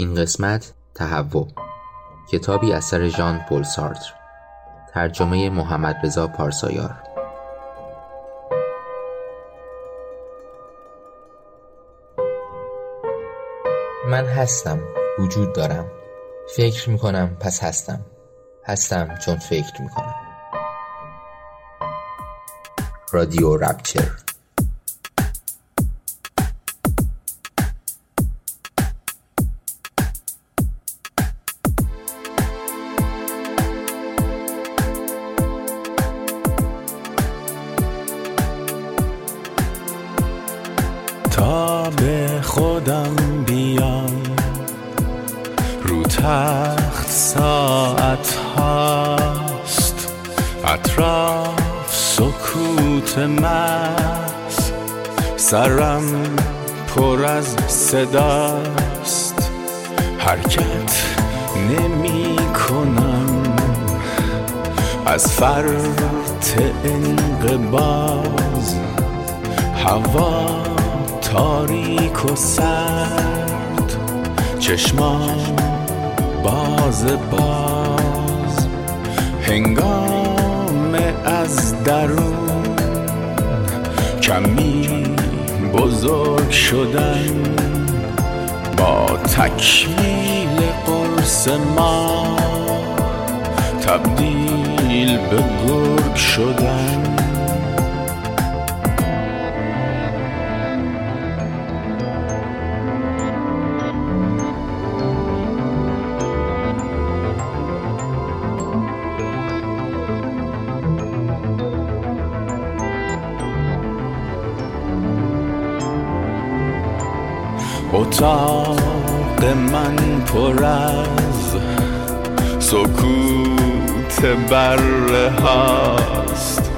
این قسمت تهوع. کتابی اثر ژان پل سارتر. ترجمه محمد رضا پارسایار. من هستم. وجود دارم. فکر می‌کنم پس هستم. هستم چون فکر می‌کنم. رادیو رپچر سکوت سرم پر از صداست. حرکت نمی کنم. از فرط انقباز هوا تاریک و سرد. چشمان باز باز. هنگام از درون کمی بزرگ شدن با تکمیل قرص ما تبدیل به گرگ شدن. اتاق من پر از سکوت بره هاست.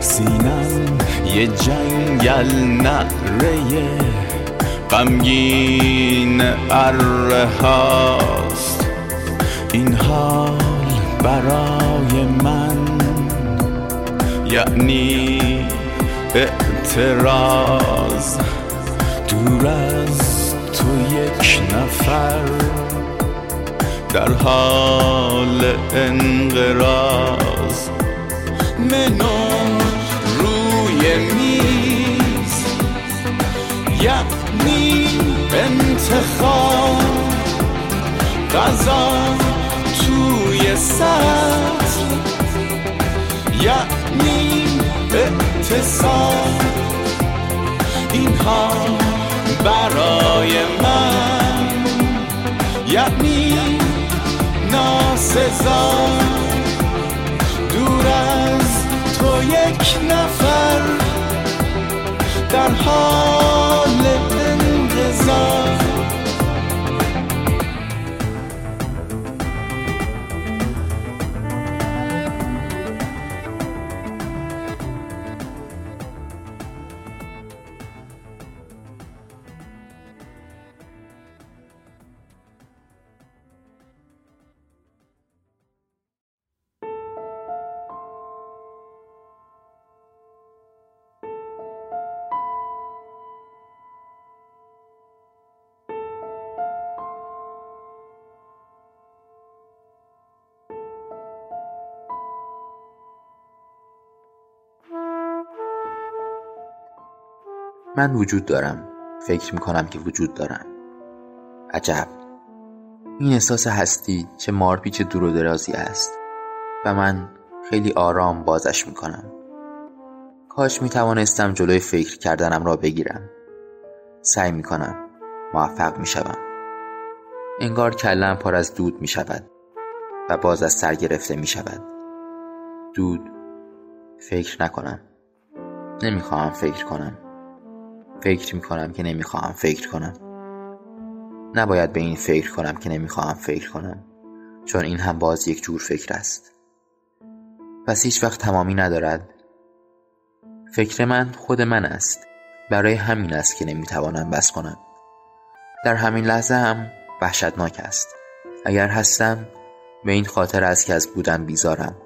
سینم یه جنگل نعره غمگین اره هاست. این حال برای من یعنی اعتراض. دور از یک نفر در حال انقراض منو روی میز یعنی انتخاب غذا توی سطل یعنی اعتصاب. اینها برای من. یعنی ناسزا. دور از تو یک نفر. در حال انتظار. من وجود دارم. فکر می‌کنم که وجود دارم عجب. این احساس هستی چه مارپیچ دور و درازی است. و من خیلی آرام بازش می‌کنم. کاش می‌توانستم جلوی فکر کردنم را بگیرم. سعی می‌کنم. موفق می‌شوم. انگار کلم پر از دود می‌شود. و باز از سر گرفته می‌شود. دود. فکر نکنم. نمی‌خواهم فکر کنم. فکر می‌کنم که نمی‌خواهم فکر کنم. نباید به این فکر کنم که نمی‌خواهم فکر کنم چون این هم باز یک جور فکر است. پس هیچ وقت تمامی ندارد. فکر من خود من است. برای همین است که نمی‌توانم بس کنم. در همین لحظه هم وحشتناک است. اگر هستم به این خاطر است که از بودن بیزارم.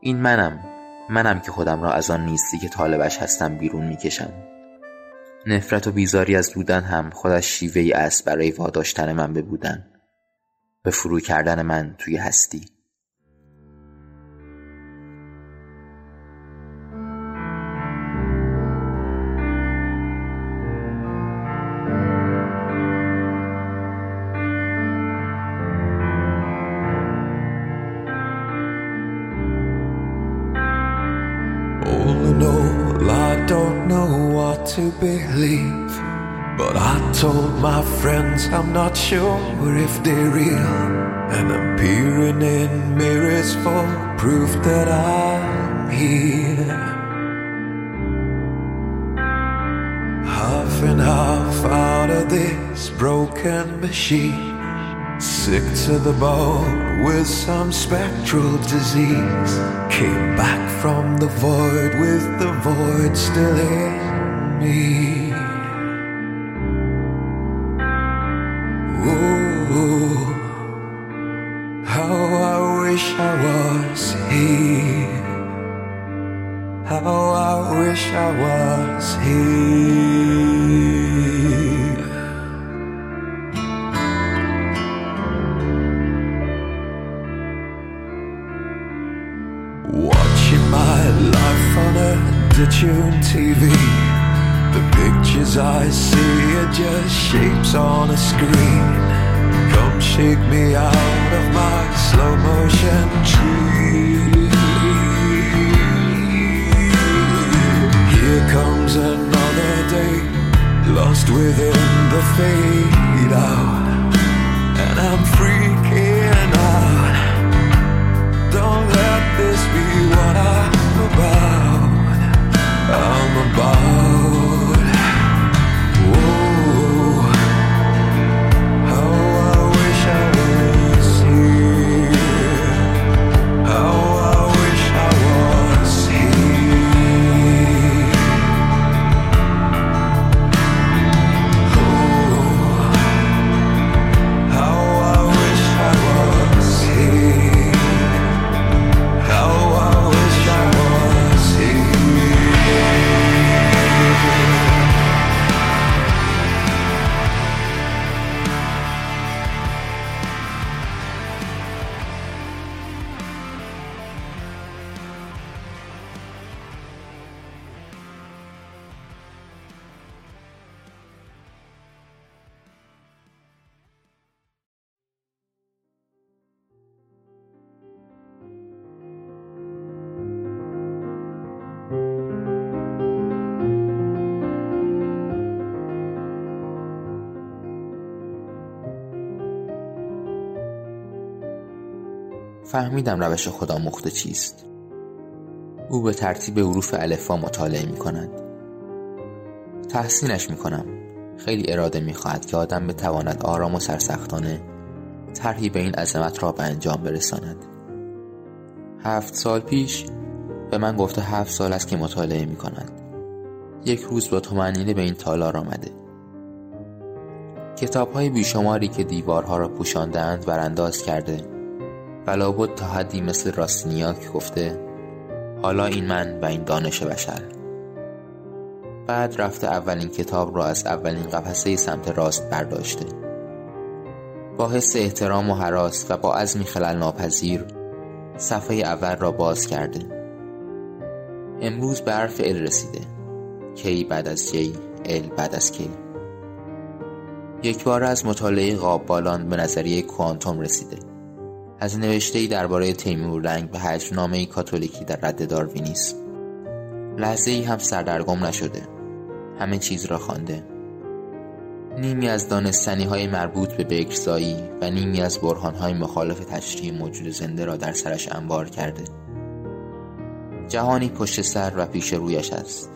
این منم. منم که خودم را از آن نیستی که طالبش هستم بیرون می‌کشم. نفرت و بیزاری از بودن هم خودش شیوه ای است برای واداشتن من به بودن. به فرو کردن من توی هستی. Sure if they're real. And I'm peering in mirrors for proof that I'm here. Half and half out of this broken machine. Sick to the bone with some spectral disease. Came back from the void with the void still in me. I was here. Watching my life on a Tune TV. The pictures I see are just shapes on a screen. Come shake me out of my slow motion tree. Here comes another day, lost within the fade out. And I'm freaking out. Don't let this be what I'm about. I'm about. فهمیدم روش خدا مخته چیست. او به ترتیب حروف الفا مطالعه می کند تحسینش می کنم خیلی اراده می خواهد که آدم بتواند آرام و سرسختانه طرحی به این عظمت را به انجام برساند. هفت سال پیش به من گفته هفت سال است که مطالعه می کند یک روز با تومنینه به این تالار آمده کتاب های بیشماری که دیوارها را پوشاندند برانداز کرده. و تا حدی مثل راستینیاک گفته حالا این من و این دانش بشر. بعد رفته اولین کتاب را از اولین قفسه سمت راست برداشته. با حس احترام و حراس و با عزمی خلل ناپذیر صفحه اول را باز کرده. امروز به حرف ال رسیده. کی بعد از کی ال بعد از کی. یک بار از مطالعه قاب بالان به نظریه کوانتوم رسیده. از نوشته درباره تیمور رنگ به نامه کاتولیکی در رد داروینیسم. لحظه ای هم سردرگم نشده. همه چیز را خوانده. نیمی از دانستنی های مربوط به بکرزایی و نیمی از برهان های مخالف تشریح موجود زنده را در سرش انبار کرده. جهانی پشت سر و پیش رویش است.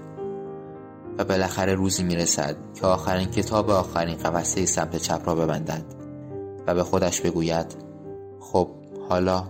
و بالاخره روزی می‌رسد که آخرین کتاب آخرین قفسه سمت چپ را ببندد و به خودش بگوید خب حالا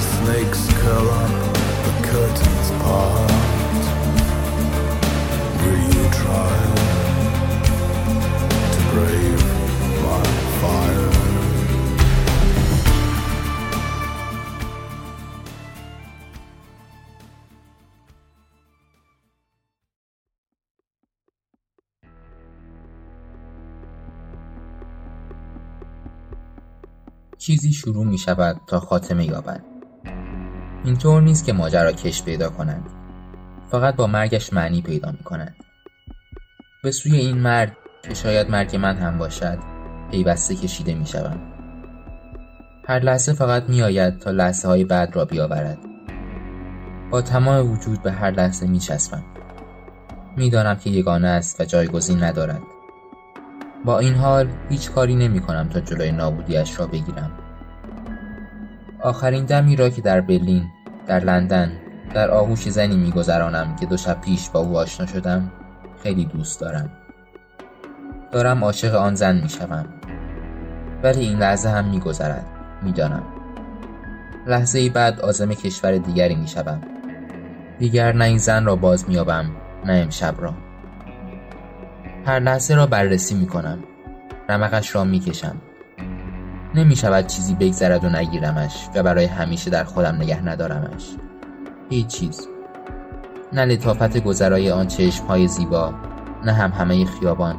the snakes curl up, the curtains part. Will you try to brave my fire? چیزی شروع می شود تا خاتمه یابد اینطور نیست که ماجرا کش پیدا کنند. فقط با مرگش معنی پیدا می کنند به سوی این مرگ که شاید مرگ من هم باشد پیوسته کشیده می شوم. هر لحظه فقط می آید تا لحظه های بعد را بیاورد. با تمام وجود به هر لحظه می چسبم می‌دانم که یگانه است و جایگزین ندارد. با این حال هیچ کاری نمی کنم تا جلوی نابودیش را بگیرم. آخرین دمی را که در برلین در لندن در آغوش زنی میگذرانم که دو شب پیش با او آشنا شدم خیلی دوست دارم. دارم عاشق آن زن می‌شوم. ولی این لحظه هم میگذرد می‌دانم. لحظه ای بعد آزم کشور دیگری می‌شوم. دیگر نه این زن را باز میابم نه امشب را. هر لحظه را بررسی می کنم رمقش را می کشم نمی شود چیزی بگذرد و نگیرمش و برای همیشه در خودم نگه ندارمش. هیچ چیز. نه لطافت گذرای آن چشم های زیبا نه هم همه خیابان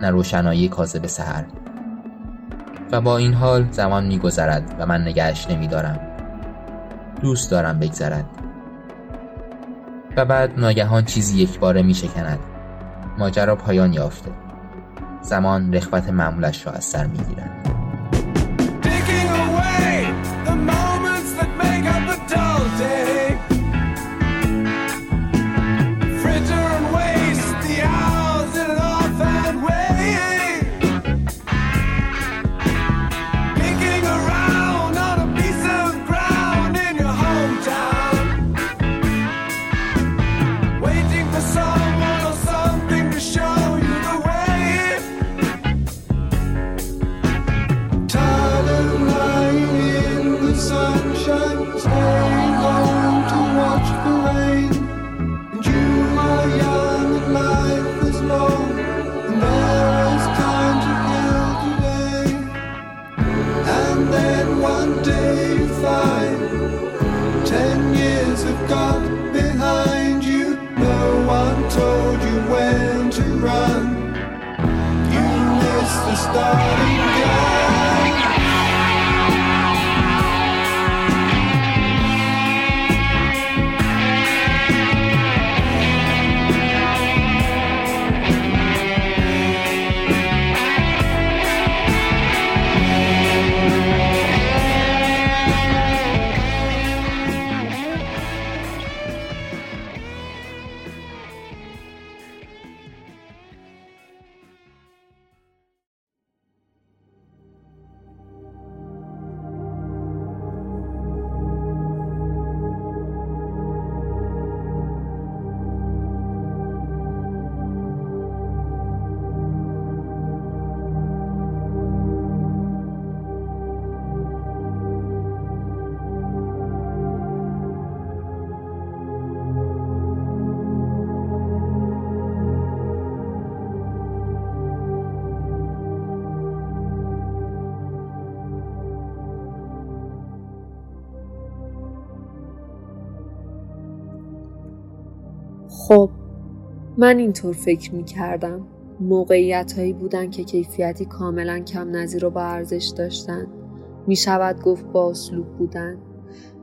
نه روشنایی کاذب سحر. و با این حال زمان میگذرد و من نگهش نمیدارم. دوست دارم بگذرد. و بعد ناگهان چیزی یک باره می شکند ماجرا پایان یافته. زمان رخوت معمولش را از سر می‌گیرد. Digging told you when to run. You missed the starting gun. خب من اینطور فکر می کردم موقعیت هایی بودن که کیفیتی کاملا کم نظیر و با ارزش داشتن. می شود گفت با اسلوب بودن.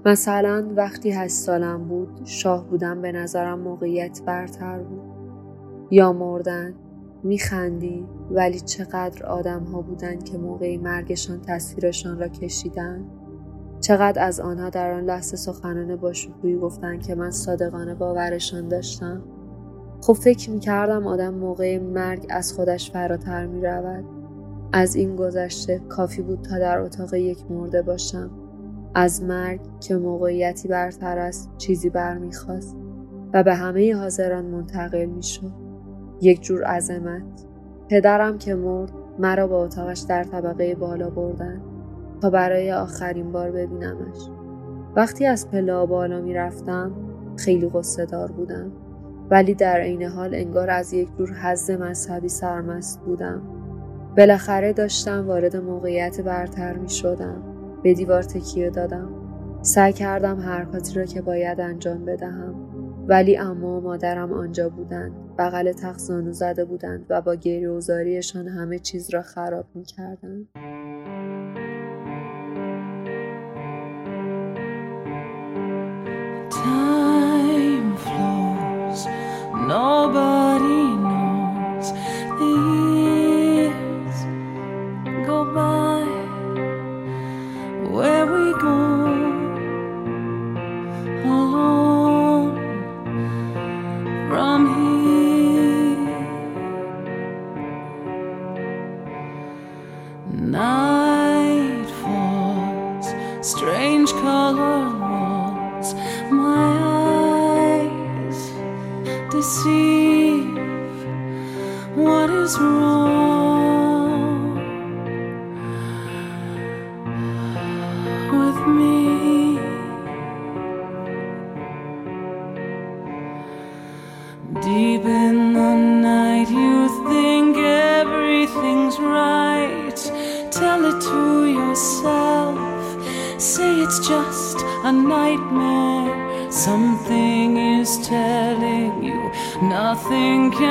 مثلا وقتی هشت سالم بود شاه بودن به نظرم موقعیت برتر بود. یا مردن. میخندی ولی چقدر آدم ها بودن که موقع مرگشان تصویرشان را کشیدن؟ چقدر از آنها در آن لحظه سخنان باشکوهی گفتند که من صادقانه باورشان داشتم؟ خب فکر می‌کردم آدم موقع مرگ از خودش فراتر می‌رود. از این گذشته کافی بود تا در اتاق یک مرده باشم. از مرگ که موقعیتی برتر است چیزی برمیخواست و به همه حاضران منتقل می‌شد. یک جور عظمت. پدرم که مرد مرا با اتاقش در طبقه بالا بردن تا برای آخرین بار ببینمش. وقتی از پله بالا می رفتم خیلی غصه دار بودم. ولی در عین حال انگار از یک جور حز مذهبی سرمست بودم. بالاخره داشتم وارد موقعیت برتر می شدم به دیوار تکیه دادم. سعی کردم حرکاتی را که باید انجام بدهم. ولی اما مادرم آنجا بودند. بغل تخت زانو زده بودند و با گریه همه چیز را خراب می کردند. Time flows, nobody knows. the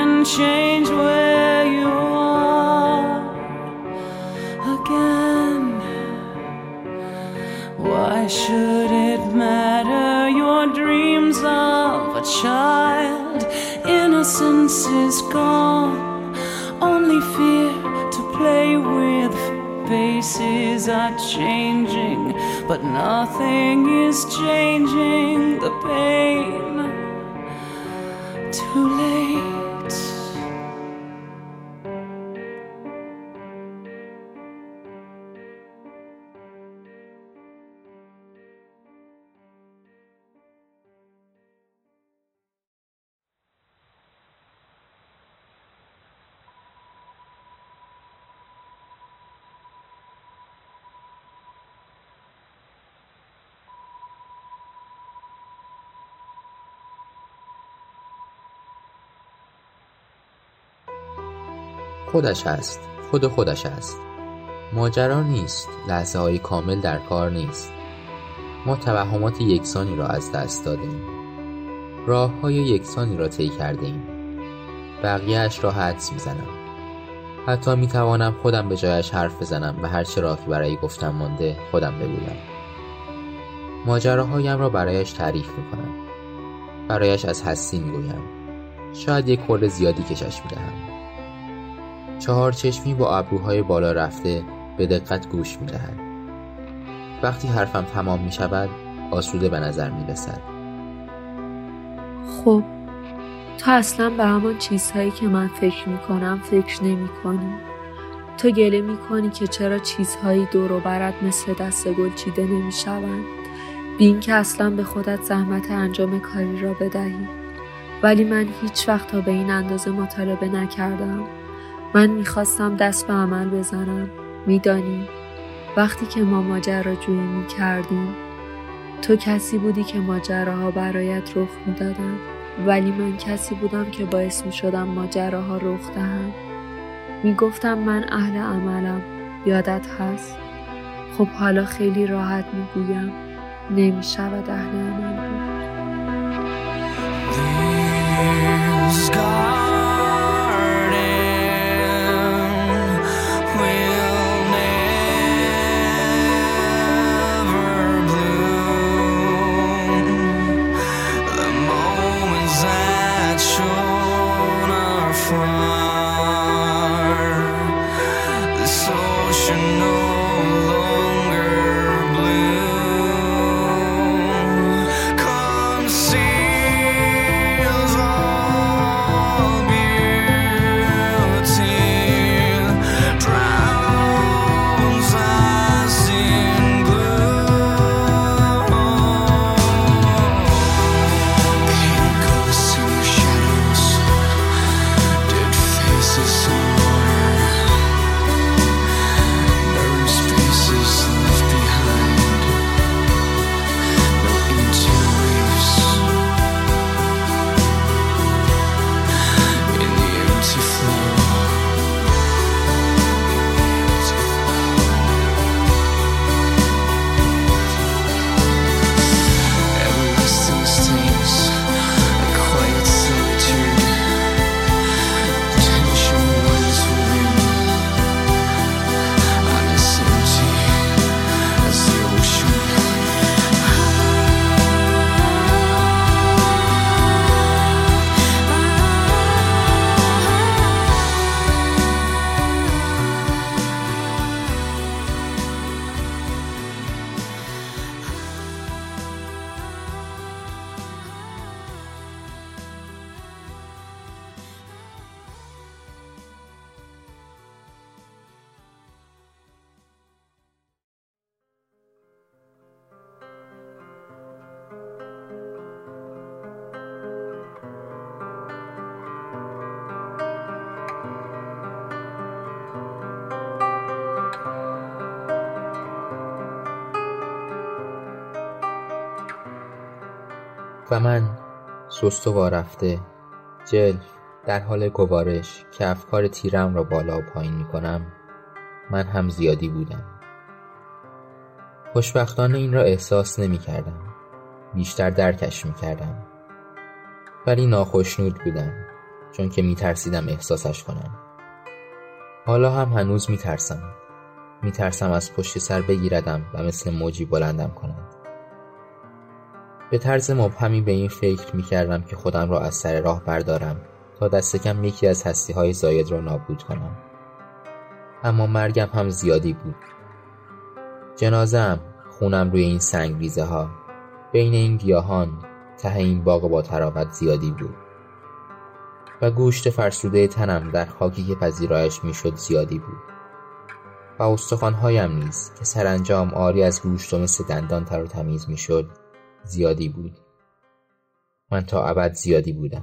can change where you are again. Why should it matter? Your dreams of a child, innocence is gone. Only fear to play with. Faces are changing, but nothing is changing the pain too late. خودش است. خود خودش است. ماجرا نیست. لحظه های کامل در کار نیست. ما توهمات یکسانی را از دست دادیم. راه های یکسانی را طی کردیم. بقیهش را حدس می‌زنم. حتی می‌توانم خودم به جایش حرف بزنم و هر چه راهی برای گفتن مانده خودم بگویم. ماجراهایم را برایش تعریف می‌کنم. برایش از هستی می‌گویم. شاید یک خورده زیادی کشش می‌دهم. چهار چشمی با ابروهای بالا رفته به دقت گوش می دهد. وقتی حرفم تمام می شود آسوده به نظر می رسد. خب تو اصلا به همان چیزهایی که من فکر می کنم فکر نمی کنی. تو گله می کنی که چرا چیزهایی دور و برد مثل دست گل چیده نمی شوند. بین که اصلا به خودت زحمت انجام کاری را بدهی. ولی من هیچ وقت تا به این اندازه مطالبه نکردم. من می‌خواستم دست به عمل بزنم میدانی؟ وقتی که ما ماجراجویی می‌کردیم تو کسی بودی که ماجراها برایت رخ می‌دادن ولی من کسی بودم که باعث می‌شدم ماجراها رخ دهند می‌گفتم من اهل عملم یادت هست؟ خب حالا خیلی راحت می‌گویم نمی‌شود اهل عمل. know سست و وارفته جلف در حال گوارش که افکار تیرم را بالا و پایین می کنم من هم زیادی بودم. خوشبختانه این را احساس نمی کردم بیشتر درکش می کردم ولی ناخشنود بودم چون که می ترسیدم احساسش کنم. حالا هم هنوز می ترسم می ترسم از پشت سر بگیردم و مثل موجی بلندم کنند به طرز مبهمی به این فکر می کردم که خودم را از سر راه بردارم تا دست کم یکی از هستی های زاید را نابود کنم. اما مرگم هم زیادی بود. جنازم خونم روی این سنگ ها بین این گیاهان ته این باغ با تراوت زیادی بود. و گوشت فرسوده تنم در خاکی که پذیرایش می‌شد زیادی بود. و استخوانهایم نیز که سرانجام آری از گوشت و مثل دندان تر و تمیز می‌شد زیادی بود. من تا ابد زیادی بودم.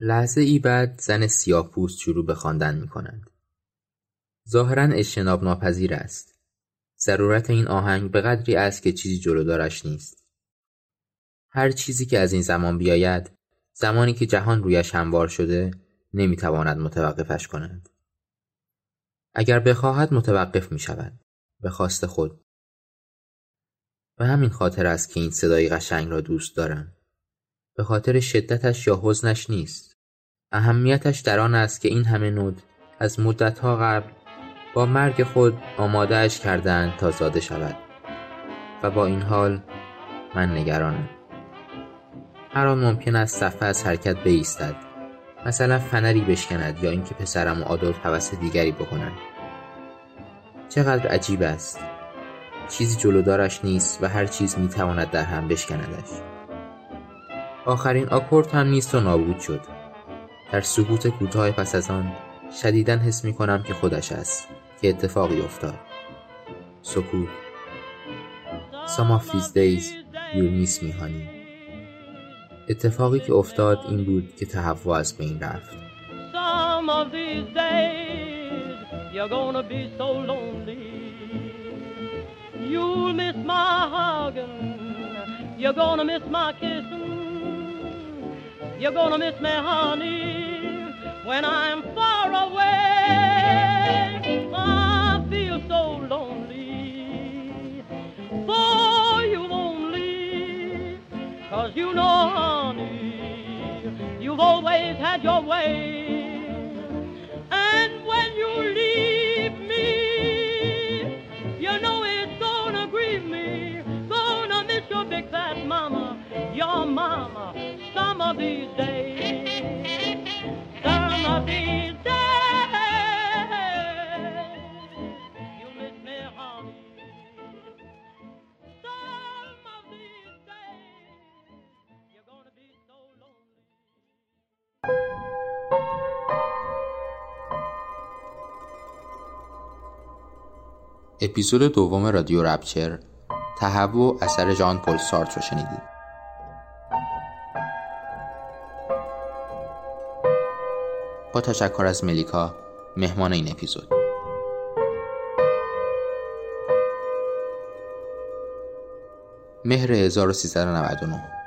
لحظه ای بعد زن پوست شروع به خواندن می کند. ظاهرا اجتناب ناپذیر است. ضرورت این آهنگ به قدری است که چیزی جلودارش نیست. هر چیزی که از این زمان بیاید زمانی که جهان رویش هموار شده نمی‌تواند متوقفش کند اگر بخواهد متوقف می شود به خواست خود به همین خاطر است که این صدای قشنگ را دوست دارم به خاطر شدتش یا حزنش نیست اهمیتش در آن است که این همه نود از مدتها قبل با مرگ خود آمادهش کردند تا زاده شود و با این حال من نگرانم. هر آن ممکن است صفحه از حرکت بایستد مثلا فنری بشکند یا اینکه پسرم و آدولف حوث دیگری بکنند. چقدر عجیب است. چیزی جلودارش نیست و هر چیز می‌تواند در هم بشکندش. آخرین آکورد هم نیست و نابود شد. در سکوت کوتاه پس از آن شدیدا حس می کنم که خودش است که اتفاقی افتاد سکوت Some of these days you'll miss me honey اتفاقی که افتاد این بود که تهوع از بین رفت Some of these days you're gonna be so lonely. You'll miss my hugging, you're gonna miss my kissing, you're gonna miss me, honey, when I'm far away. I feel so lonely for you only, cause you know, honey, you've always had your way. And when you leave me, you know it's gonna grieve me. Gonna miss your big fat mama, your mama, some of these days. اپیزود دوم رادیو رپچر تهوع اثر ژان پل سارت رو شنیدید. با تشکر از ملیکا مهمان این اپیزود. مهر 1399